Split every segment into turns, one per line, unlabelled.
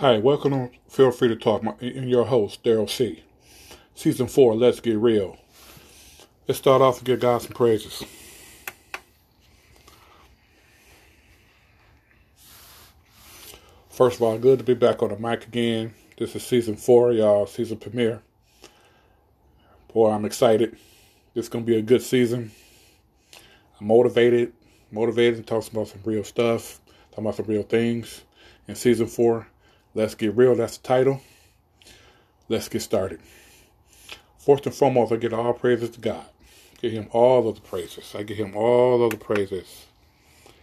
Hi, welcome to Feel Free to Talk. My, and your host, Daryl C. Season 4, Let's Get Real. Let's start off and give God some praises. First of all, good to be back on the mic again. This is season 4, y'all, season premiere. Boy, I'm excited. It's going to be a good season. I'm motivated, motivated to talk about some real stuff, talk about some real things. In season 4, Let's get real. That's the title. Let's get started. First and foremost, I give all praises to God. Give him all of the praises. I give him all of the praises.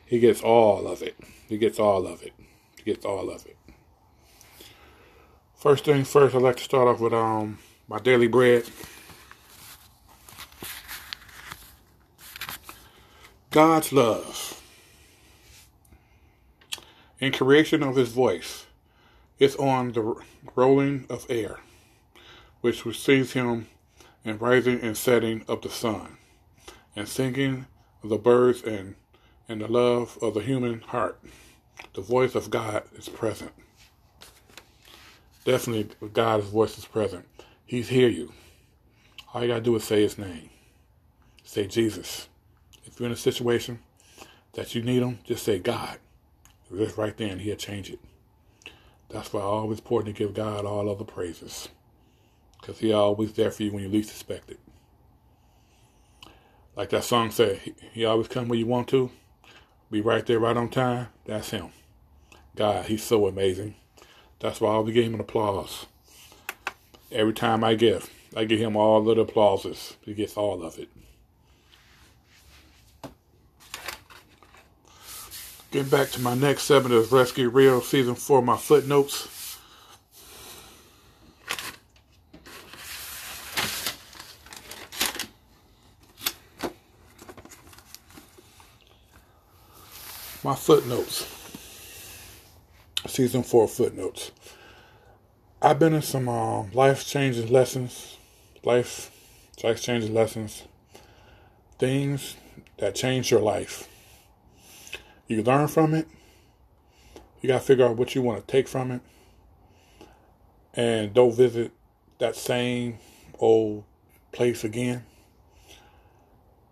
He gets all of it. He gets all of it. He gets all of it. First thing first, I'd like to start off with um my daily bread. God's love. In creation of his voice, it's on the rolling of air, which receives him in rising and setting of the sun, and singing of the birds and, and the love of the human heart. The voice of God is present. Definitely, God's voice is present. He's hear you. All you gotta do is say His name. Say Jesus. If you're in a situation that you need Him, just say God. Just right there, and He'll change it. That's why I always important to give God all of the praises. Because he always there for you when you least expect it. Like that song said, he, he always come when you want to. Be right there, right on time. That's him. God, he's so amazing. That's why I always give him an applause. Every time I give, I give him all of the applauses. He gets all of it. Getting back to my next segment of Let's Get Real Season 4, my footnotes. My footnotes. Season 4 footnotes. I've been in some um, life changing lessons, life life changing lessons, things that change your life you learn from it. You got to figure out what you want to take from it. And don't visit that same old place again.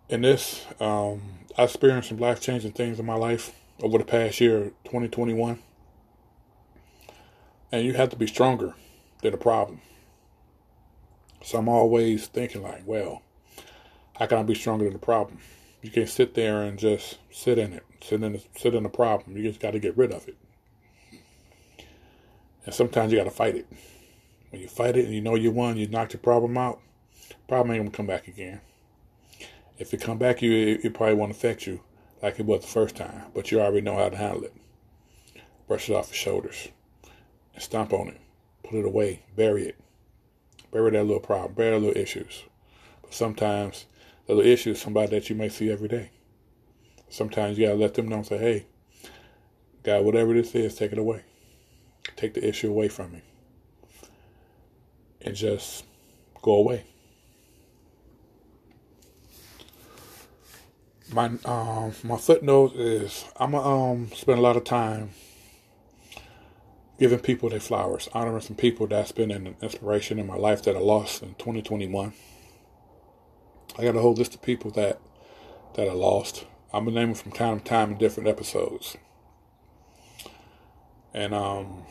In this, um, I experienced some life changing things in my life over the past year, 2021. And you have to be stronger than the problem. So I'm always thinking, like, well, how can I be stronger than the problem? You can't sit there and just sit in it, sit in the, sit in the problem. You just got to get rid of it. And sometimes you got to fight it. When you fight it and you know you won, you knocked your problem out. Problem ain't gonna come back again. If it come back, you it, it probably won't affect you like it was the first time, but you already know how to handle it. Brush it off your shoulders and stomp on it. Put it away. Bury it. Bury that little problem. Bury the little issues. But sometimes the little issue somebody that you may see every day. Sometimes you gotta let them know and say, hey, God, whatever this is, take it away. Take the issue away from me. And just go away. My um my footnote is I'm gonna um spend a lot of time giving people their flowers, honoring some people that's been an inspiration in my life that I lost in 2021. I got a whole list of people that that I lost. I'm gonna name them from time to time in different episodes. And um,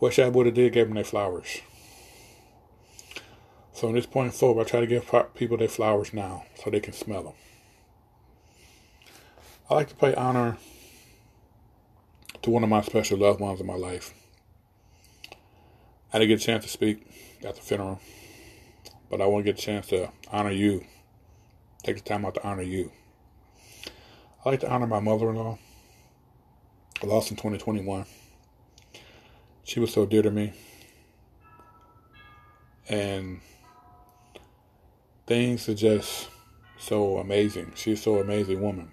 wish I would have did give them their flowers. So from this point forward, I try to give people their flowers now so they can smell them. I like to pay honor to one of my special loved ones in my life. I didn't get a chance to speak at the funeral but I want to get a chance to honor you. Take the time out to honor you. I like to honor my mother in law. I lost in 2021. She was so dear to me. And things are just so amazing. She's so amazing woman.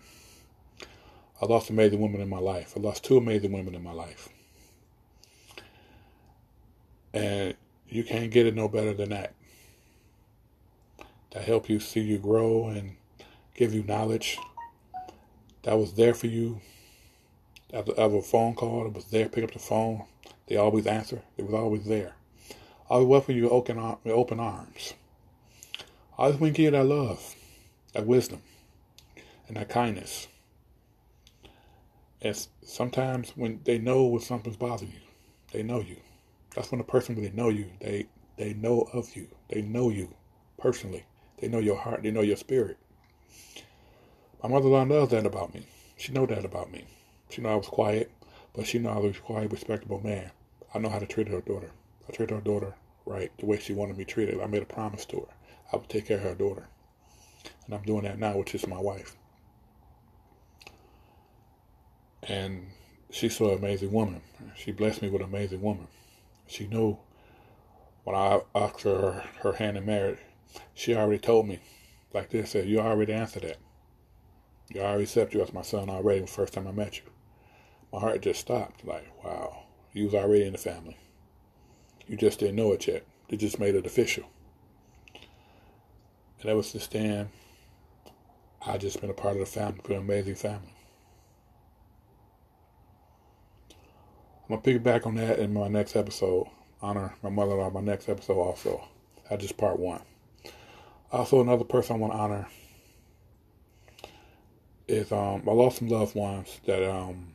I lost amazing women in my life. I lost two amazing women in my life. And you can't get it no better than that To help you see you grow and give you knowledge that was there for you. After, a phone call, it was there, pick up the phone, They always answer. It was always there. I welcome you with open, open arms. I just want to give you that love, that wisdom, and that kindness. And sometimes when they know when something's bothering you, they know you. That's when a person really know you. They they know of you. They know you personally. They know your heart. They know your spirit. My mother-in-law knows that about me. She know that about me. She know I was quiet, but she know I was a quiet, respectable man. I know how to treat her daughter. I treat her daughter right, the way she wanted me treated. I made a promise to her. I would take care of her daughter. And I'm doing that now, which is my wife. And she's so amazing woman. She blessed me with an amazing woman. She knew when I asked her her hand in marriage, she already told me, like this, said, you already answered that. You already accept you as my son already the first time I met you. My heart just stopped, like, wow, you was already in the family. You just didn't know it yet. They just made it official. And that was the stand. I just been a part of the family, been an amazing family. I'm gonna pick back on that in my next episode. Honor my mother-in-law. My next episode also. That's just part one. Also, another person I want to honor is um, I lost some loved ones that um,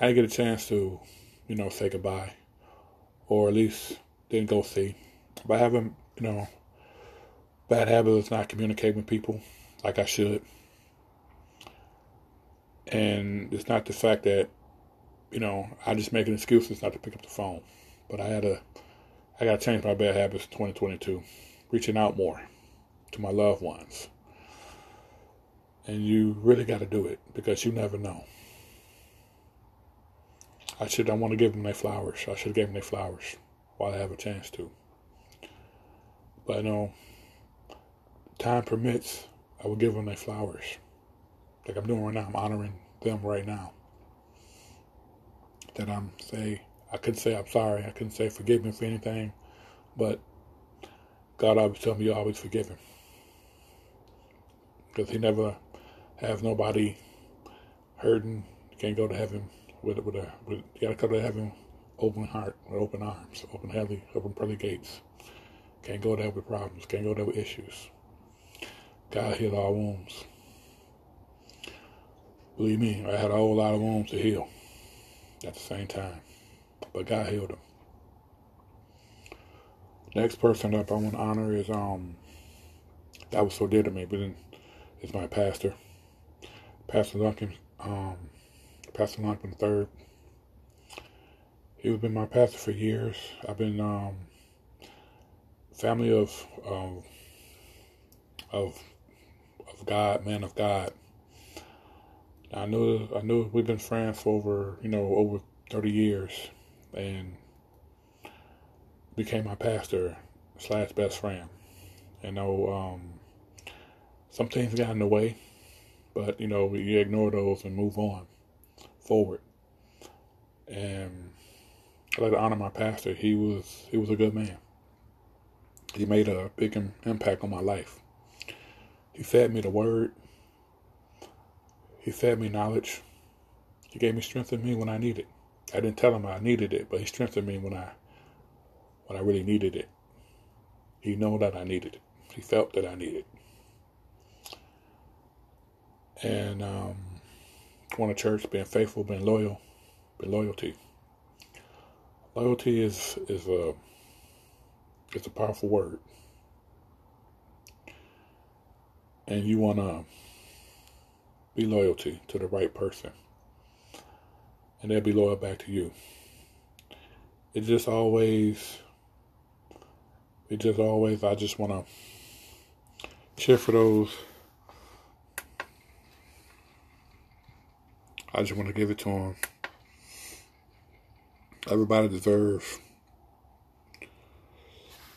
I didn't get a chance to, you know, say goodbye or at least didn't go see. By having, you know, bad habits of not communicating with people like I should. And it's not the fact that, you know, I just making excuses not to pick up the phone. But I had a, I got to change my bad habits in 2022. Reaching out more to my loved ones. And you really got to do it because you never know. I should. I want to give them their flowers. I should have given them their flowers while I have a chance to. But you know, time permits. I will give them their flowers, like I'm doing right now. I'm honoring them right now. That I'm say I couldn't say I'm sorry. I couldn't say forgive me for anything, but God always tell me you always forgive him because He never has nobody hurting. Can't go to heaven with with a with you gotta come to heaven open heart, with open arms, open heavy, open pearly gates. Can't go there with problems. Can't go there with issues. God healed all wounds. Believe me, I had a whole lot of wounds to heal at the same time, but God healed them. Next person up I want to honor is um that was so dear to me, but then is my pastor, Pastor Duncan. Um, Pastor Lockman third. He's been my pastor for years. I've been um, family of um, of of God, man of God. I knew I knew we've been friends for over you know over thirty years, and became my pastor slash best friend. You know, um, some things got in the way, but you know you ignore those and move on forward. And I'd like to honor my pastor. He was he was a good man. He made a big impact on my life. He fed me the word. He fed me knowledge. He gave me strength in me when I needed. I didn't tell him I needed it, but he strengthened me when I when I really needed it. He knew that I needed it. He felt that I needed it. And um, going to church, being faithful, being loyal, being loyalty. Loyalty is is a it's a powerful word, and you want to be loyalty to the right person, and they'll be loyal back to you. It just always, it just always. I just want to cheer for those I just want to give it to him. Everybody deserves.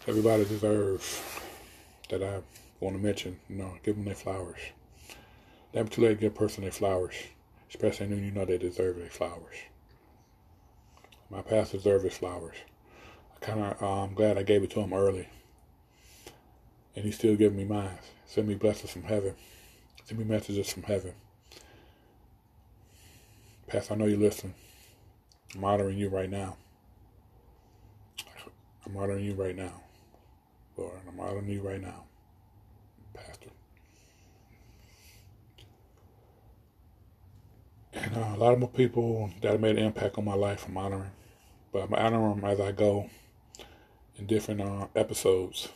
Everybody deserves that I want to mention. You know, give them their flowers. Never too late to give a person their flowers, especially when you know they deserve their flowers. My pastor deserves his flowers. I kind of, uh, I'm glad I gave it to him early, and he's still giving me mine. Send me blessings from heaven. Send me messages from heaven. Pastor, I know you listen. I'm honoring you right now. I'm honoring you right now. Lord, I'm honoring you right now, Pastor. And uh, a lot of more people that have made an impact on my life, I'm honoring. But I'm honoring them as I go in different uh, episodes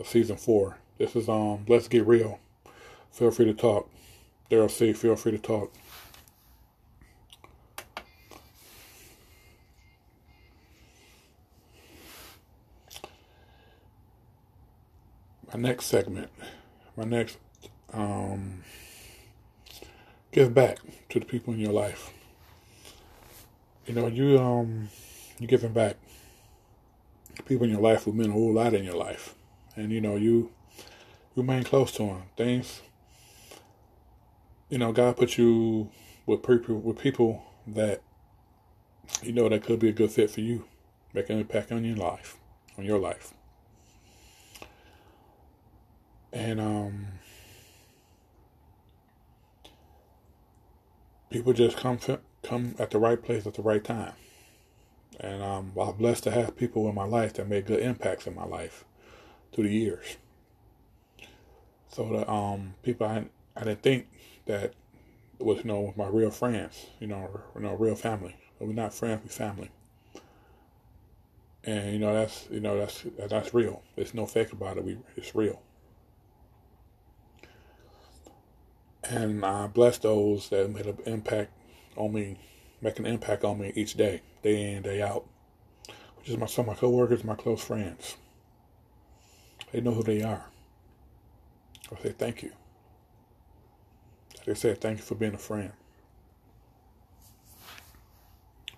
of season four. This is um Let's Get Real. Feel free to talk. Daryl C, feel free to talk. My next segment, my next um give back to the people in your life. You know, you um you giving back people in your life who mean a whole lot in your life, and you know you remain close to them. Things, you know, God put you with people with people that you know that could be a good fit for you, make an impact on your life, on your life, and um. People just come come at the right place at the right time. And um, I'm blessed to have people in my life that made good impacts in my life through the years. So the um, people I I didn't think that was you know my real friends, you know, you know, real family. We're not friends, we're family. And you know that's you know that's that's real. There's no fake about it. We it's real. And I bless those that made an impact on me, make an impact on me each day day in, day out, which is my some of my coworkers, my close friends. They know who they are. I say thank you. They said thank you for being a friend.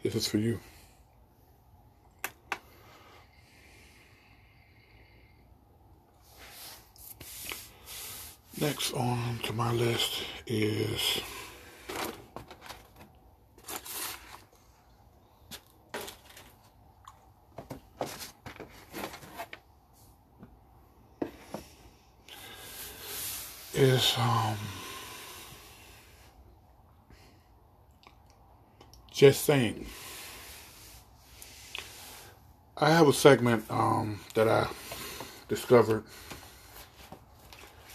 This is for you. Next on to my list is is um, just saying. I have a segment um, that I discovered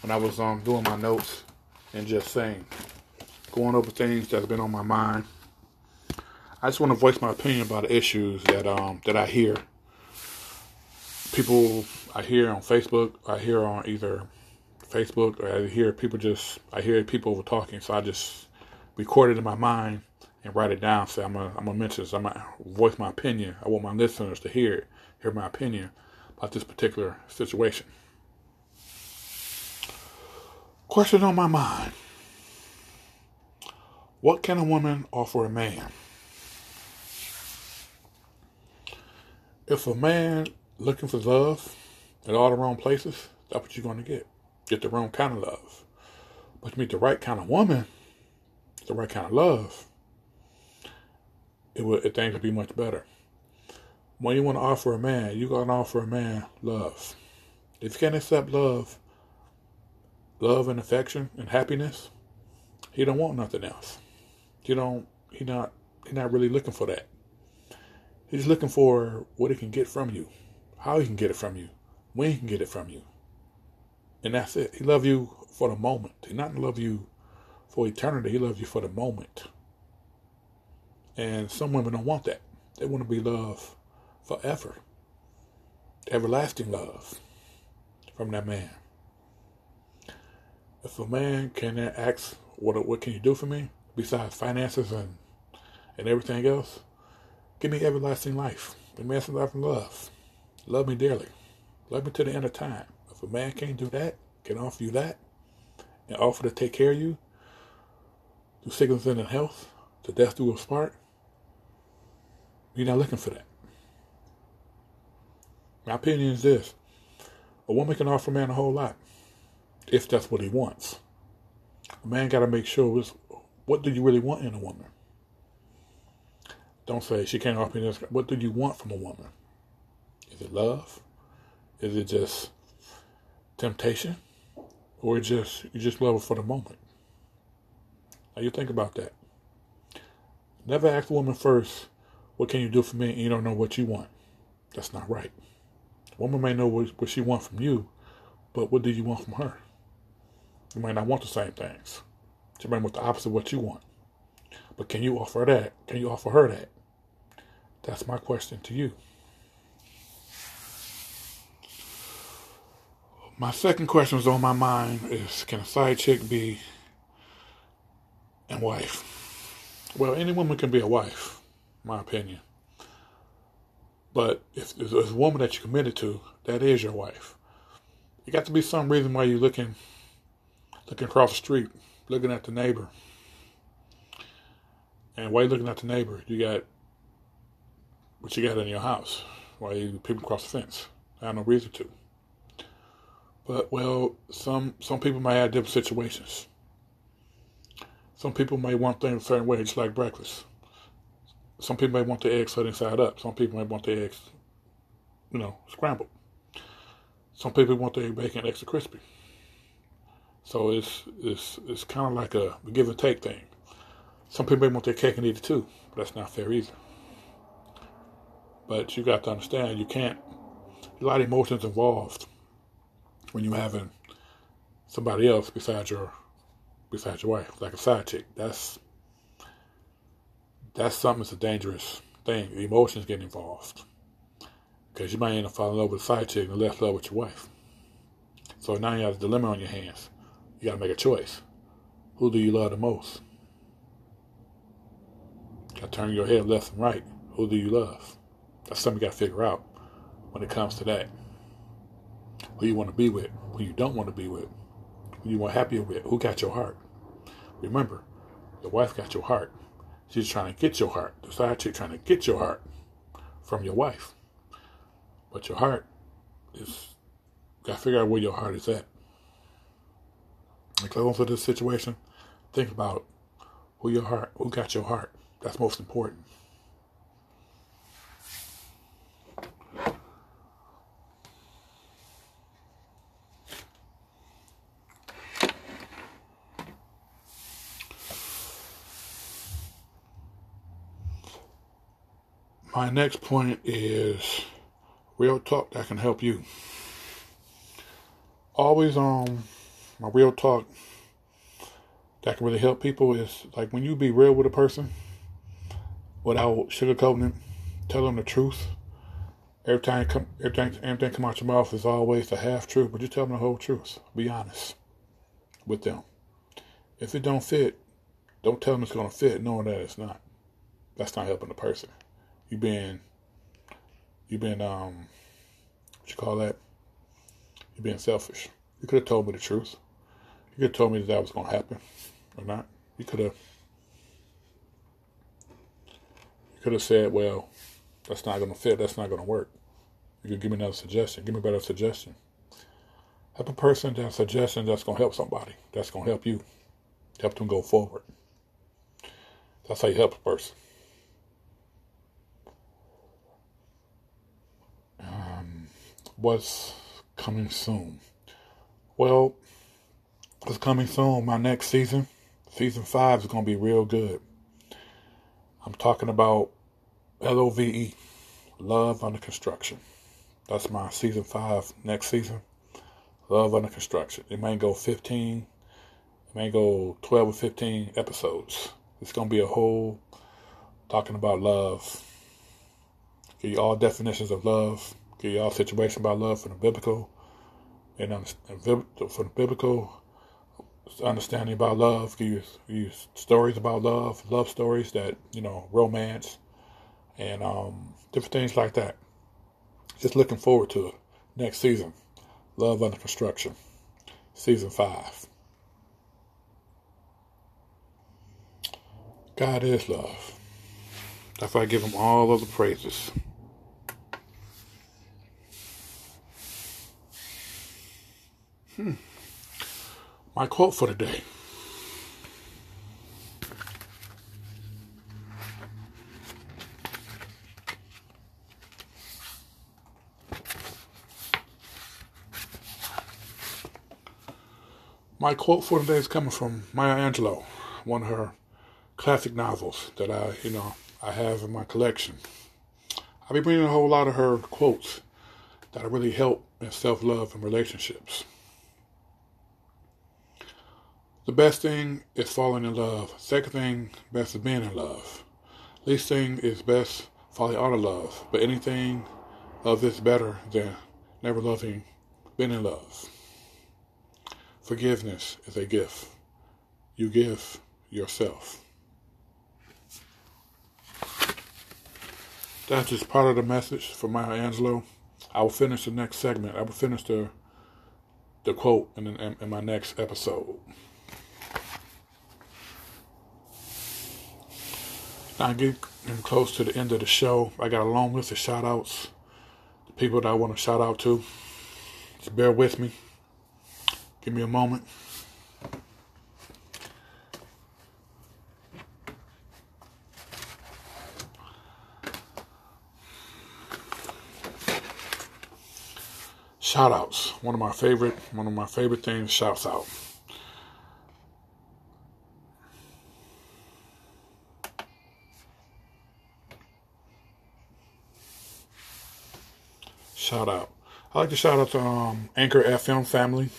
when I was um, doing my notes and just saying, going over things that's been on my mind. I just want to voice my opinion about the issues that um, that I hear. People I hear on Facebook, I hear on either Facebook. Or I hear people just, I hear people over talking, so I just record it in my mind and write it down. Say I'm gonna, I'm gonna mention this. I'm gonna voice my opinion. I want my listeners to hear it, hear my opinion about this particular situation. Question on my mind: What can a woman offer a man? If a man looking for love in all the wrong places, that's what you're going to get get the wrong kind of love. But you meet the right kind of woman, the right kind of love, it would things would be much better. When you want to offer a man, you gotta offer a man love. If you can't accept love, love and affection and happiness, he don't want nothing else. You don't he not he not really looking for that. He's looking for what he can get from you, how he can get it from you, when he can get it from you. And that's it. He loves you for the moment. He not love you for eternity. He loves you for the moment. And some women don't want that. They want to be loved forever. Everlasting love from that man. If a man can ask, what, what can you do for me? Besides finances and, and everything else, give me everlasting life. Give me everlasting love. Love me dearly. Love me to the end of time. If a man can't do that, can offer you that, and offer to take care of you through sickness and health, to death do us part, you're not looking for that. My opinion is this a woman can offer a man a whole lot if that's what he wants. A man got to make sure what do you really want in a woman? Don't say she can't offer me this. What do you want from a woman? Is it love? Is it just temptation, or just you just love it for the moment. Now you think about that. Never ask a woman first what can you do for me? And you don't know what you want. That's not right. A woman may know what, what she wants from you, but what do you want from her? You might not want the same things. She might want the opposite of what you want. But can you offer that? Can you offer her that? That's my question to you. My second question was on my mind is can a side chick be a wife? Well, any woman can be a wife, my opinion. But if there's a woman that you're committed to, that is your wife. It got to be some reason why you're looking looking across the street, looking at the neighbor. And while you're looking at the neighbor, you got what you got in your house. Why you people across the fence? I have no reason to. But well, some some people may have different situations. Some people may want things a certain way, just like breakfast. Some people may want the eggs cut inside up. Some people may want the eggs, you know, scrambled. Some people want their bacon extra crispy. So it's it's it's kind of like a give and take thing. Some people may want their cake and eat it too, but that's not fair either. But you got to understand, you can't. A lot of emotions involved when you're having somebody else besides your besides your wife, like a side chick. That's that's something that's a dangerous thing. Emotions get involved. Because you might end up falling in love with a side chick and less love with your wife. So now you have a dilemma on your hands. You got to make a choice. Who do you love the most? You got to turn your head left and right. Who do you love? That's something you got to figure out when it comes to that. Who you want to be with, who you don't want to be with, who you want happier with, who got your heart. Remember, your wife got your heart. She's trying to get your heart. The side chick trying to get your heart from your wife. But your heart is got to figure out where your heart is at. And close to this situation, think about who your heart, who got your heart. That's most important. My next point is real talk that can help you. Always um my real talk that can really help people is like when you be real with a person without sugarcoating it, tell them the truth. Every time come, everything, everything come out your mouth is always the half truth, but you tell them the whole truth. Be honest with them. If it don't fit, don't tell them it's gonna fit, knowing that it's not. That's not helping the person You've been you've been um what you call that? You've been selfish. You could have told me the truth. You could have told me that that was gonna happen or not. You could have you could have said, well, that's not gonna fit, that's not gonna work. You could give me another suggestion, give me a better suggestion. Help a person that suggestion that's gonna help somebody. That's gonna help you. Help them go forward. That's how you help a person. Um, what's coming soon? Well, what's coming soon? My next season, season five, is going to be real good. I'm talking about L O V E, Love Under Construction. That's my season five next season. Love Under Construction. It may go 15, it may go 12 or 15 episodes. It's going to be a whole talking about love. Give you all definitions of love give y'all situation about love from the biblical and from the biblical understanding about love. Give you, you stories about love, love stories that you know, romance, and um, different things like that. Just looking forward to. Next season, Love Under Construction, season five. God is love. That's why I give him all of the praises. Hmm. My quote for today. My quote for today is coming from Maya Angelou, one of her classic novels that I, you know, I have in my collection. I'll be bringing a whole lot of her quotes that really help in self love and relationships. The best thing is falling in love. Second thing, best is being in love. Least thing is best falling out of love. But anything of this better than never loving, being in love. Forgiveness is a gift. You give yourself. That's just part of the message from Maya Angelou. I will finish the next segment. I will finish the the quote in, in, in my next episode. Now, get close to the end of the show, I got a long list of shout outs. The people that I want to shout out to. Just bear with me. Give me a moment. Shout outs. One of my favorite, one of my favorite things, shouts out. Shout out. I like to shout out to um, Anchor FM family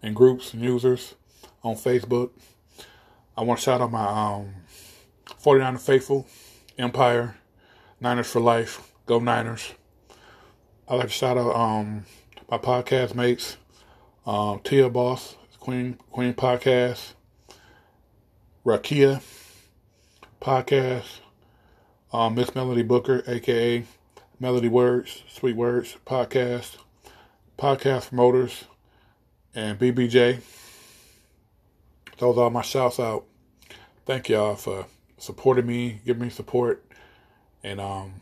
and groups and users on Facebook. I want to shout out my um, 49 Faithful, Empire, Niners for Life, Go Niners. I like to shout out um, my podcast mates, um, Tia Boss, Queen Queen Podcast, Rakia Podcast, um, Miss Melody Booker, aka Melody Words, Sweet Words Podcast, Podcast Promoters, and BBJ. Those are all my shouts out. Thank y'all for supporting me, giving me support, and um,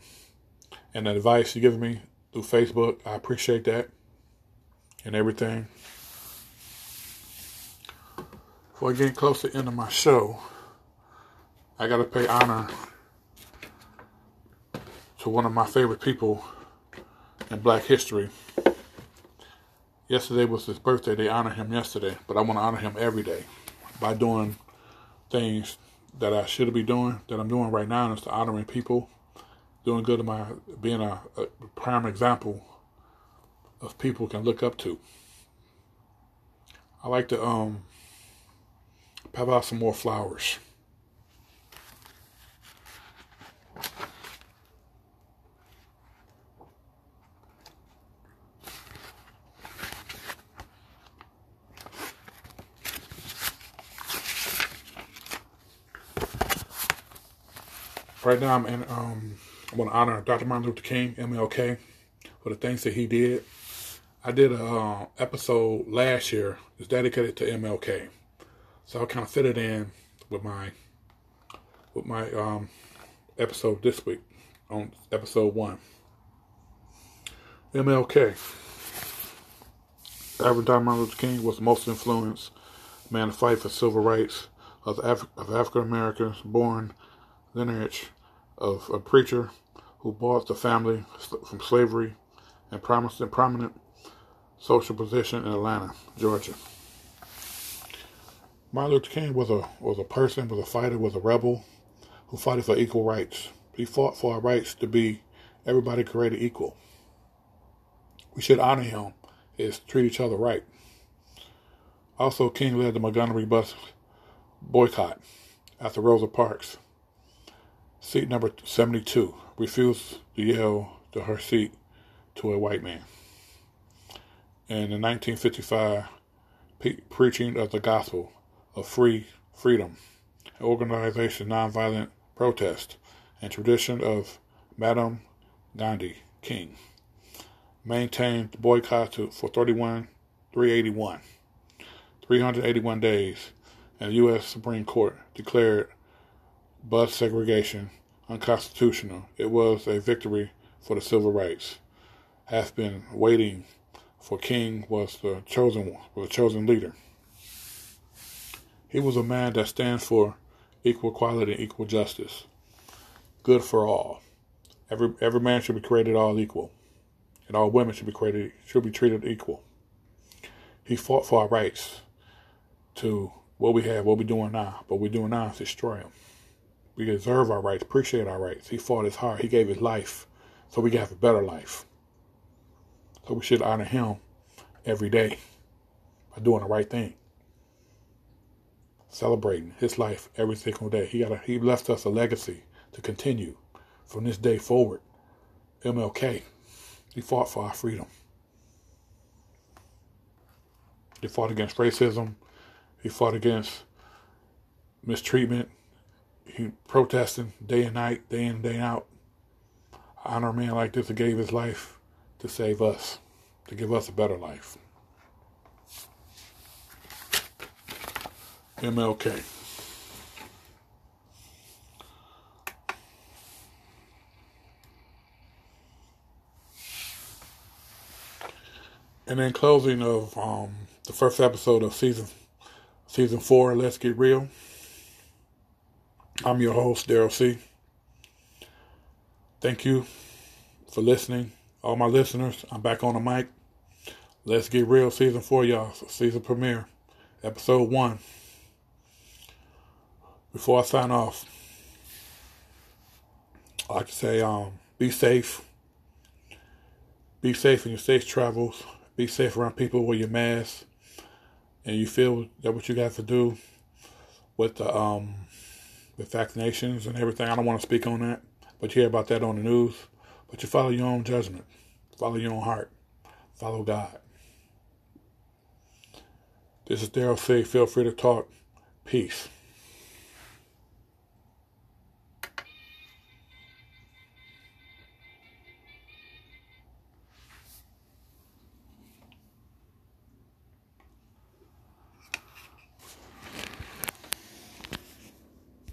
and the advice you give me through Facebook. I appreciate that and everything. Before I get close to the end of my show, I got to pay honor to one of my favorite people in black history. Yesterday was his birthday. They honored him yesterday, but I want to honor him every day by doing things that I should be doing, that I'm doing right now, is to honoring people, doing good to my, being a, a prime example of people can look up to. I like to um have out some more flowers. Right now, I'm in. Um, I want to honor Dr. Martin Luther King, MLK, for the things that he did I did a uh, episode last year that's dedicated to MLK, so I kind of fit it in with my with my um, episode this week on episode one. MLK. Reverend Dr. Martin Luther King was the most influenced man to fight for civil rights of, Af- of African Americans born lineage of a preacher who bought the family from slavery and promised a prominent social position in Atlanta, Georgia. Martin Luther King was a was a person, was a fighter, was a rebel who fought for equal rights. He fought for our rights to be everybody created equal. We should honor him is treat each other right. Also, King led the Montgomery bus boycott after Rosa Parks. Seat number 72 refused to yell to her seat to a white man and in 1955, pe- preaching of the gospel of free freedom, organization nonviolent protest, and tradition of Mahatma Gandhi King. Maintained the boycott to, for 31, 381, 381 days, and the U.S. Supreme Court declared bus segregation unconstitutional. It was a victory for the civil rights. Have been waiting for King was the chosen one, was the chosen leader. He was a man that stands for equal equality and equal justice. Good for all. Every every man should be created all equal. And all women should be created should be treated equal. He fought for our rights to what we have, what we're doing now. But we're doing now is destroy them. We deserve our rights, appreciate our rights. He fought his heart. He gave his life so we can have a better life. So we should honor him every day by doing the right thing. Celebrating his life every single day. He got a, he left us a legacy to continue from this day forward. MLK. He fought for our freedom. He fought against racism. He fought against mistreatment. He protesting day and night, day in, day out. Honor a man like this who gave his life to save us, to give us a better life. MLK. And then closing of um, the first episode of season season four, Let's Get Real. I'm your host, Daryl C. Thank you for listening. All my listeners, I'm back on the mic. Let's Get Real season four, y'all. Season premiere, episode one. Before I sign off, I like to say, um, be safe. Be safe in your safe travels. Be safe around people with your mask and you feel that what you got to do with the um, with vaccinations and everything. I don't want to speak on that, but you hear about that on the news. But you follow your own judgment, follow your own heart, follow God. This is Daryl C. Feel free to talk. Peace.